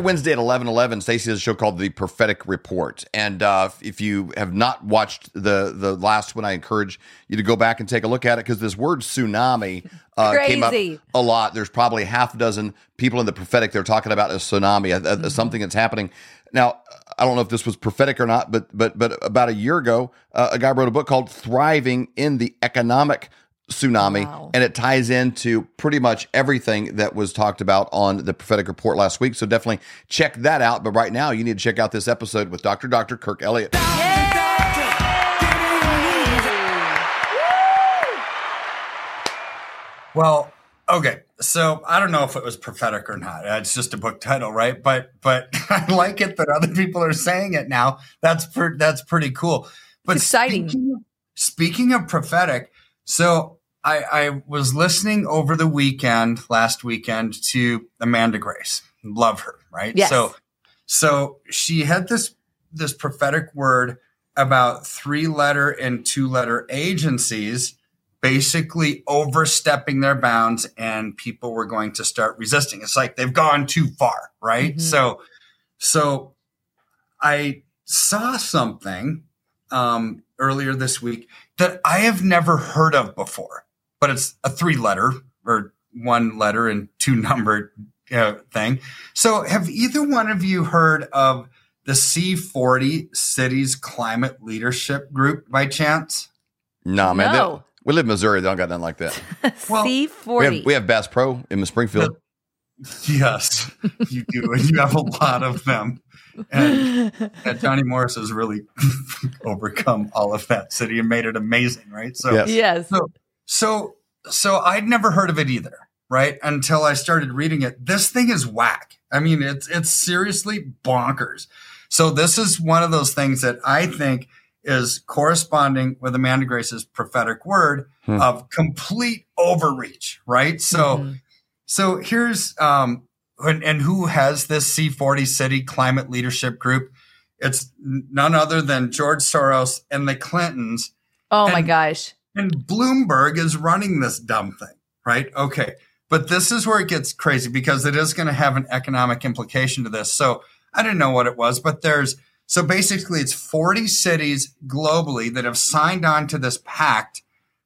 Wednesday at eleven eleven, Stacy has a show called The Prophetic Report. And uh, if you have not watched the the last one, I encourage you to go back and take a look at it because this word tsunami uh, came up a lot. There's probably half a dozen people in the prophetic they're talking about a tsunami, a, a- something that's happening. Now, I don't know if this was prophetic or not, but but but about a year ago, uh, a guy wrote a book called "Thriving in the Economic Tsunami," Wow. and it ties into pretty much everything that was talked about on the prophetic report last week. So definitely check that out. But right now, you need to check out this episode with Dr. Dr. Kirk Elliott. Well, okay. So I don't know if it was prophetic or not. It's just a book title, right? But but I like it that other people are saying it now. That's per, that's pretty cool. But It's exciting. Speaking speaking of prophetic, so I, I was listening over the weekend, last weekend, to Amanda Grace. Love her, right? Yes. So so she had this this prophetic word about three letter and two letter agencies basically overstepping their bounds and people were going to start resisting. It's like they've gone too far, right? Mhm. So so I saw something um earlier this week that I have never heard of before, but it's a three letter or one letter and two number uh, thing. So have either one of you heard of the C40 Cities Climate Leadership Group by chance? Nah, man. they- No. we live in Missouri. They don't got nothing like that. Well, We C40. have, we have Bass Pro in Springfield. Yes, you do. And you have a lot of them. And, and Johnny Morris has really overcome all of that city and made it amazing, right? So, Yes. yes. so, so, so I'd never heard of it either, right? Until I started reading it. This thing is whack. I mean, it's it's seriously bonkers. So this is one of those things that I think is corresponding with Amanda Grace's prophetic word Hmm. of complete overreach, right? So. Mhm. So here's um and, and who has this C40 City Climate Leadership Group? It's none other than George Soros and the Clintons. oh my gosh. And Bloomberg is running this dumb thing, right? Okay. But this is where it gets crazy because it is going to have an economic implication to this. So I didn't know what it was, but there's so basically it's 40 cities globally that have signed on to this pact.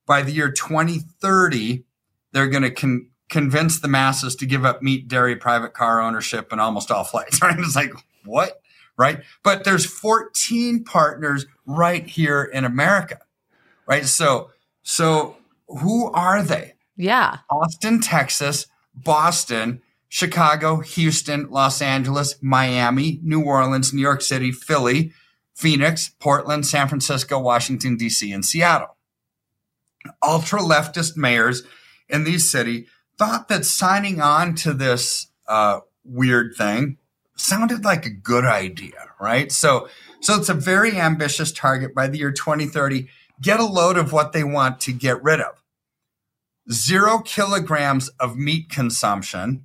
By the year 2030, they're going to con- convince the masses to give up meat, dairy, private car ownership, and almost all flights. Right? It's like, what? Right? But there's 14 partners right here in America. Right? So, so who are they? Yeah. Austin, Texas, Boston, Chicago, Houston, Los Angeles, Miami, New Orleans, New York City, Philly, Phoenix, Portland, San Francisco, Washington, D.C., and Seattle. Ultra leftist mayors in these cities thought that signing on to this uh, weird thing sounded like a good idea, right? So, so it's a very ambitious target by the year 2030. Get a load of what they want to get rid of zero kilograms of meat consumption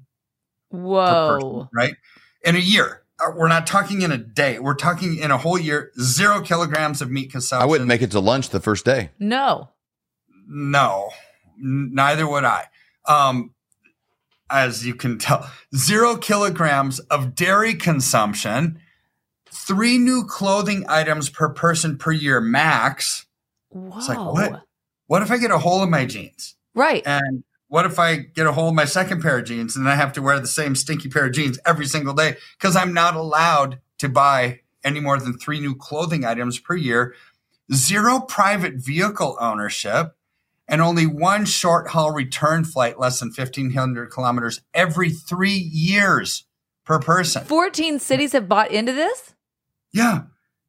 per person, Whoa. right? In a year. Uh, We're not talking in a day. We're talking in a whole year, zero kilograms of meat consumption. I wouldn't make it to lunch the first day. No. No, n- neither would I. Um, as you can tell, zero kilograms of dairy consumption, three new clothing items per person per year max. Whoa. It's like, what? What if I get a hole in my jeans? Right. And what if I get a hole in my second pair of jeans and I have to wear the same stinky pair of jeans every single day because I'm not allowed to buy any more than three new clothing items per year, zero private vehicle ownership, and only one short haul return flight less than 1,500 kilometers every three years per person. 14 cities have bought into this? Yeah.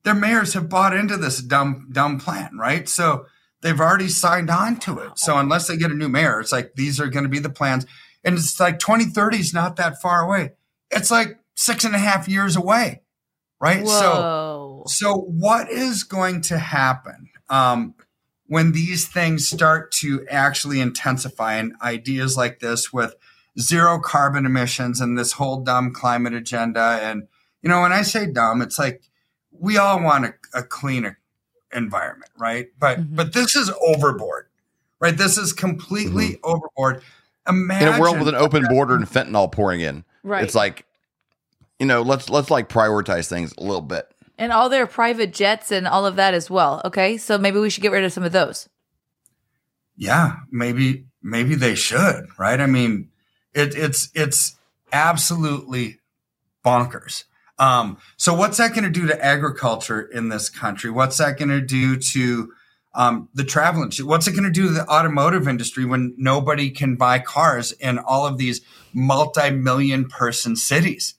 Their mayors have bought into this dumb, dumb plan, right? So they've already signed on to it. So unless they get a new mayor, it's like these are going to be the plans. And it's like 2030 is not that far away. It's like six and a half years away, right? So, so what is going to happen um, when these things start to actually intensify and ideas like this with zero carbon emissions and this whole dumb climate agenda? And, you know, when I say dumb, it's like we all want a, a cleaner environment, right? But, Mhm. but this is overboard, right? This is completely overboard. Imagine In a world with an open border and fentanyl pouring in, right. it's like you know, let's let's like prioritize things a little bit. And all their private jets and all of that as well. Okay. So maybe we should get rid of some of those. Yeah, maybe maybe they should, right? I mean, it, it's it's absolutely bonkers. Um, so what's that going to do to agriculture in this country? What's that going to do to um, the travel industry? What's it going to do to the automotive industry when nobody can buy cars in all of these multi-million person cities?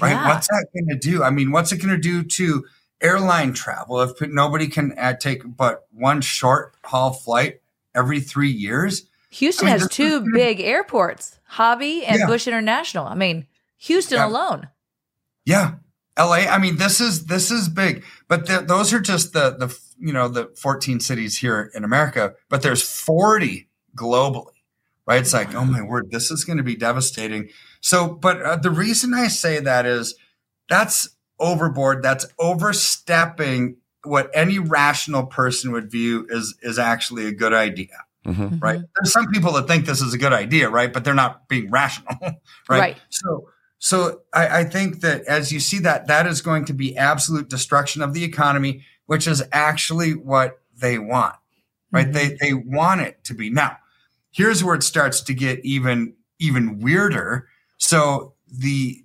Right? Yeah. What's that going to do? I mean, what's it going to do to airline travel if nobody can uh, take but one short haul flight every three years? Houston I mean, has two gonna- big airports, Hobby and Yeah. Bush International. I mean, Houston Yeah. alone. Yeah, LA. I mean, this is this is big, but th- those are just the the you know the 14 cities here in America, but there's 40 globally, right? It's like, oh my word, this is going to be devastating. So, but uh, the reason I say that is that's overboard. That's overstepping what any rational person would view is is actually a good idea, hmm right? There's some people that think this is a good idea, right? But they're not being rational, right? Right. So, so I, I think that as you see that, that is going to be absolute destruction of the economy, which is actually what they want, right? Mhm. They they want it to be. Now, here's where it starts to get even even weirder. So the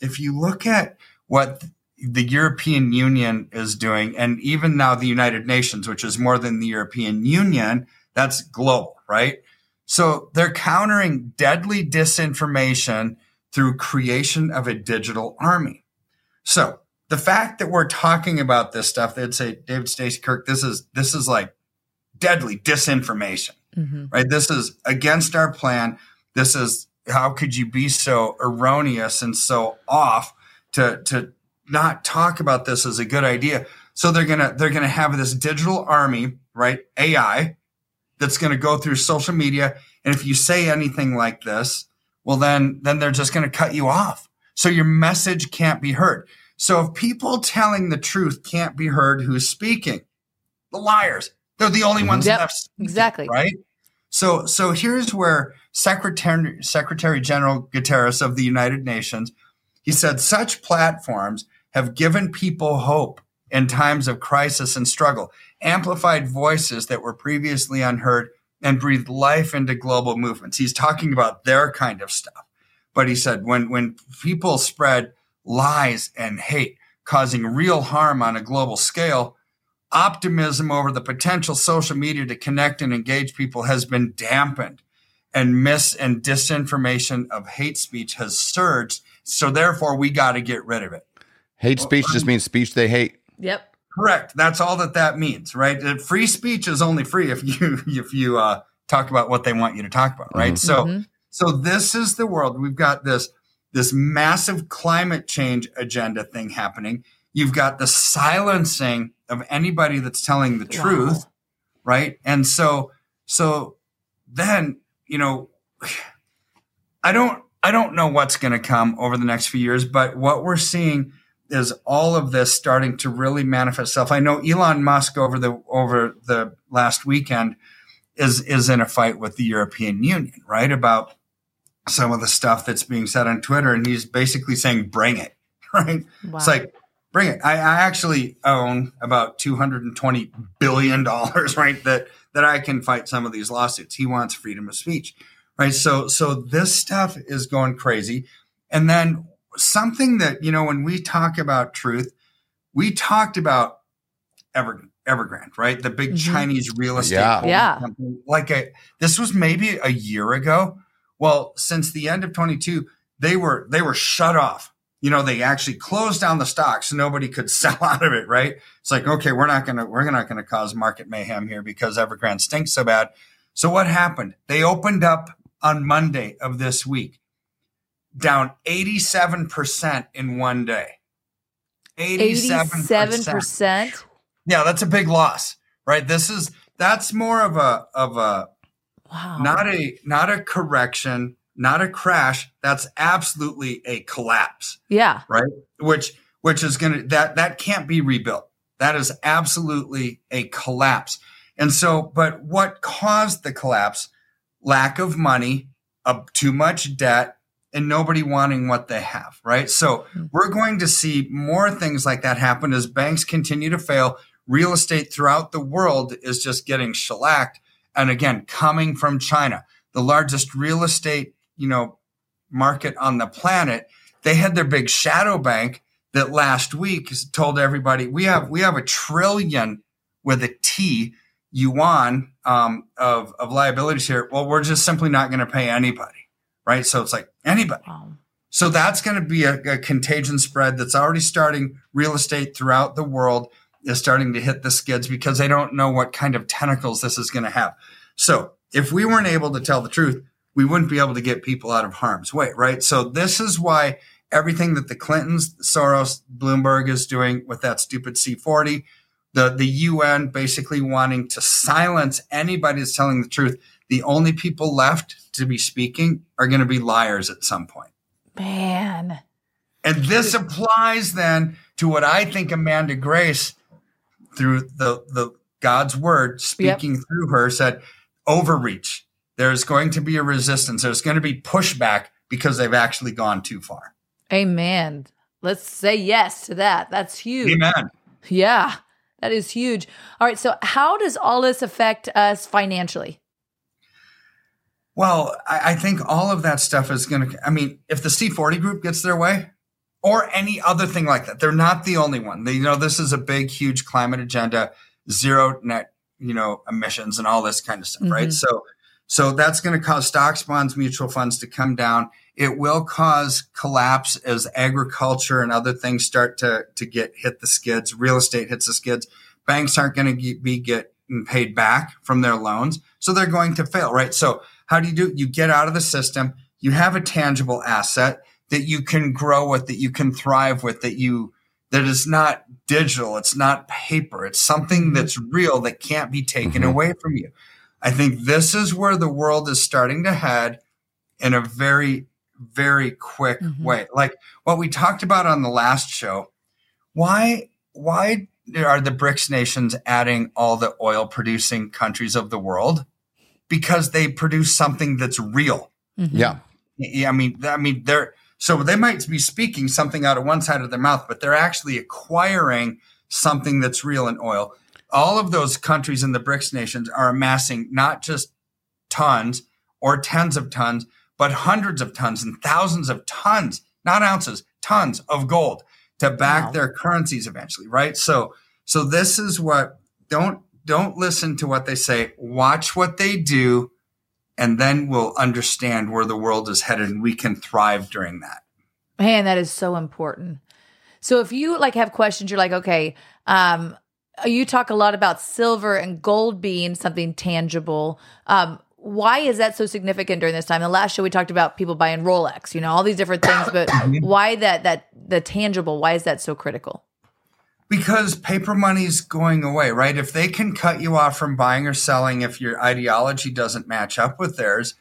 if you look at what the European Union is doing, and even now the United Nations, which is more than the European Union, that's global, right? So they're countering deadly disinformation through creation of a digital army. So the fact that we're talking about this stuff, they'd say, David Stacy Kirk, this is this is like deadly disinformation Mhm. right? This is against our plan. This is how could you be so erroneous and so off to to not talk about this as a good idea? So they're gonna they're gonna have this digital army, right? AI that's gonna go through social media, and if you say anything like this, well then then they're just gonna cut you off. So your message can't be heard. So if people telling the truth can't be heard, who's speaking? The liars. They're the only mm-hmm. ones Yep, left exactly. right? So, so here's where Secretary Secretary General Guterres of the United Nations, he said, such platforms have given people hope in times of crisis and struggle, amplified voices that were previously unheard, and breathed life into global movements. He's talking about their kind of stuff. But he said, when when people spread lies and hate, causing real harm on a global scale, optimism over the potential social media to connect and engage people has been dampened and mis and disinformation of hate speech has surged so therefore we got to get rid of it Hate speech just means speech they hate. Yep. Correct that's all that that means right Uh, free speech is only free if you if you uh, talk about what they want you to talk about right Mhm. so Mhm. so this is the world we've got this this massive climate change agenda thing happening you've got the silencing of anybody that's telling the Wow. truth right and so so then you know i don't i don't know what's going to come over the next few years but what we're seeing is all of this starting to really manifest itself i know elon musk over the over the last weekend is is in a fight with the european union right about some of the stuff that's being said on twitter and he's basically saying bring it right Wow. it's like, bring it. I, I actually own about two hundred and twenty billion dollars, right? That that I can fight some of these lawsuits. He wants freedom of speech, right? So so this stuff is going crazy. And then something that you know when we talk about truth, we talked about Ever Evergrande, right? The big Mhm. Chinese real estate Yeah. Yeah. company. Like a this was maybe a year ago. Well, since the end of 22, they were they were shut off you know, they actually closed down the stock so nobody could sell out of it, right? It's like, okay, we're not going to, we're not going to cause market mayhem here because Evergrande stinks so bad. So what happened? They opened up on Monday of this week, down 87% in one day. 87%. 87%. Yeah, that's a big loss, right? This is, that's more of a, of a, Wow. not a, not a correction, not a crash. That's absolutely a collapse yeah. right? Which which is going to that that can't be rebuilt. That is absolutely a collapse. And so, but what caused the collapse? Lack of money, uh, too much debt, and nobody wanting what they have, right? So we're going to see more things like that happen as banks continue to fail. Real estate throughout the world is just getting shellacked. And again, coming from China, the largest real estate, you know, market on the planet, they had their big shadow bank that last week told everybody we have we have a trillion with a T yuan um, of of liabilities here. Well, we're just simply not going to pay anybody, right? So it's like anybody. Wow. So that's going to be a, a contagion spread that's already starting. Real estate throughout the world is starting to hit the skids because they don't know what kind of tentacles this is going to have. So if we weren't able to tell the truth, we wouldn't be able to get people out of harm's way, right? So this is why everything that the Clintons, Soros, Bloomberg is doing with that stupid C40, the, the UN basically wanting to silence anybody that's telling the truth. The only people left to be speaking are going to be liars at some point. Man. And this applies then to what I think Amanda Grace, through the, the God's word speaking yep. through her, said overreach. There's going to be a resistance. There's going to be pushback because they've actually gone too far. Amen. Let's say yes to that. That's huge. Amen. Yeah, that is huge. All right. So, how does all this affect us financially? Well, I, I think all of that stuff is going to, I mean, if the C40 group gets their way or any other thing like that, they're not the only one. They, you know, this is a big, huge climate agenda, zero net, you know, emissions and all this kind of stuff, mm-hmm. right? So, so that's going to cause stocks, bonds, mutual funds to come down. It will cause collapse as agriculture and other things start to, to get hit the skids. Real estate hits the skids. Banks aren't going to be getting paid back from their loans. So they're going to fail, right? So how do you do it? You get out of the system. You have a tangible asset that you can grow with, that you can thrive with, that you, that is not digital. It's not paper. It's something mm-hmm. that's real that can't be taken mm-hmm. away from you. I think this is where the world is starting to head in a very, very quick mm-hmm. way. Like what we talked about on the last show. Why, why are the BRICS nations adding all the oil producing countries of the world? Because they produce something that's real. Mm-hmm. Yeah. Yeah. I mean, I mean, they're, so they might be speaking something out of one side of their mouth, but they're actually acquiring something that's real in oil. All of those countries in the BRICS nations are amassing not just tons or tens of tons, but hundreds of tons and thousands of tons, not ounces, tons of gold to back wow. their currencies eventually, right? So, so this is what don't don't listen to what they say. Watch what they do, and then we'll understand where the world is headed, and we can thrive during that. Man, that is so important. So if you like have questions, you're like, okay, um, you talk a lot about silver and gold being something tangible. Um, why is that so significant during this time? The last show we talked about people buying Rolex, you know, all these different things, but why that that the tangible? Why is that so critical? Because paper money's going away, right? If they can cut you off from buying or selling if your ideology doesn't match up with theirs,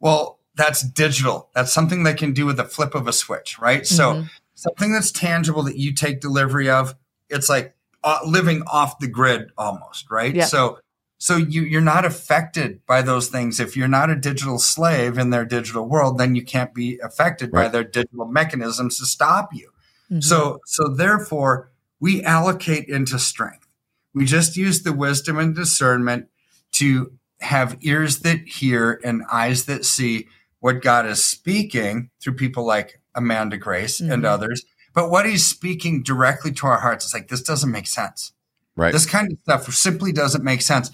well, that's digital. That's something they can do with a flip of a switch, right? Mm-hmm. So something that's tangible that you take delivery of, it's like uh, living off the grid almost, right? Yeah. So so you you're not affected by those things. If you're not a digital slave in their digital world, then you can't be affected right. by their digital mechanisms to stop you. Mm-hmm. So so therefore we allocate into strength. We just use the wisdom and discernment to have ears that hear and eyes that see what God is speaking through people like Amanda Grace mm-hmm. and others. But what he's speaking directly to our hearts is like, this doesn't make sense. Right. This kind of stuff simply doesn't make sense.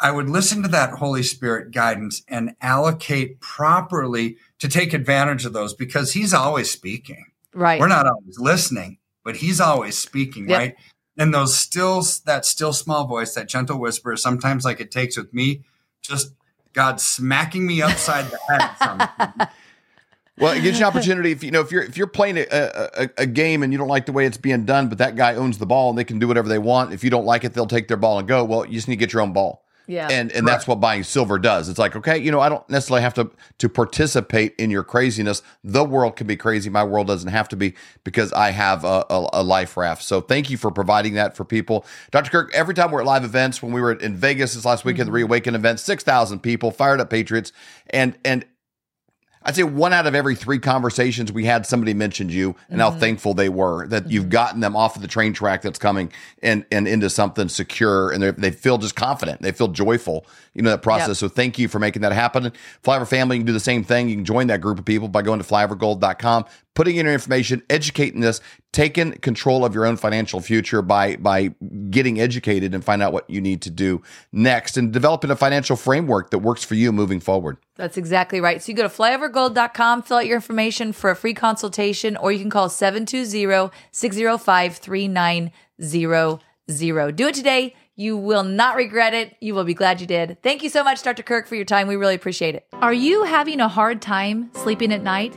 I would listen to that Holy Spirit guidance and allocate properly to take advantage of those because he's always speaking. Right. We're not always listening but he's always speaking, yep. right? And those still, that still small voice, that gentle whisper, sometimes like it takes with me, just God smacking me upside the head. well, it gives you an opportunity if you know if you're if you're playing a, a, a, game and you don't like the way it's being done, but that guy owns the ball and they can do whatever they want. If you don't like it, they'll take their ball and go. Well, you just need to get your own ball. Yeah. And and right. that's what buying silver does. It's like, okay, you know, I don't necessarily have to to participate in your craziness. The world can be crazy. My world doesn't have to be because I have a, a, a life raft. So thank you for providing that for people. Dr. Kirk, every time we're at live events, when we were in Vegas this last weekend, mm-hmm. the Reawaken event, 6,000 people, fired up Patriots. And and I'd say one out of every three conversations we had, somebody mentioned you and how mm-hmm. thankful they were that you've mm-hmm. gotten them off of the train track that's coming and and into something secure, and they they feel just confident, they feel joyful, you know, that process. Yep. So thank you for making that happen. Flyover family, you can do the same thing. You can join that group of people by going to flyovergold.com, putting in your information, educating this, taking control of your own financial future by by getting educated and find out what you need to do next, and developing a financial framework that works for you moving forward. That's exactly right. So you go to flyovergold.com, fill out your information for a free consultation, or you can call 720-605-3900. Do it today. You will not regret it. You will be glad you did. Thank you so much, Dr. Kirk, for your time. We really appreciate it. Are you having a hard time sleeping at night?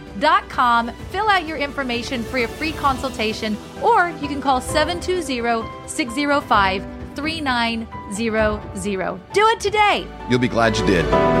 fill out your information for your free consultation, or you can call 720 605 3900. Do it today. You'll be glad you did.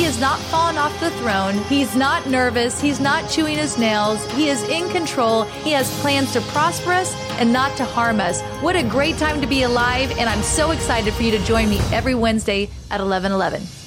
He has not fallen off the throne. He's not nervous. He's not chewing his nails. He is in control. He has plans to prosper us and not to harm us. What a great time to be alive. And I'm so excited for you to join me every Wednesday at 1111.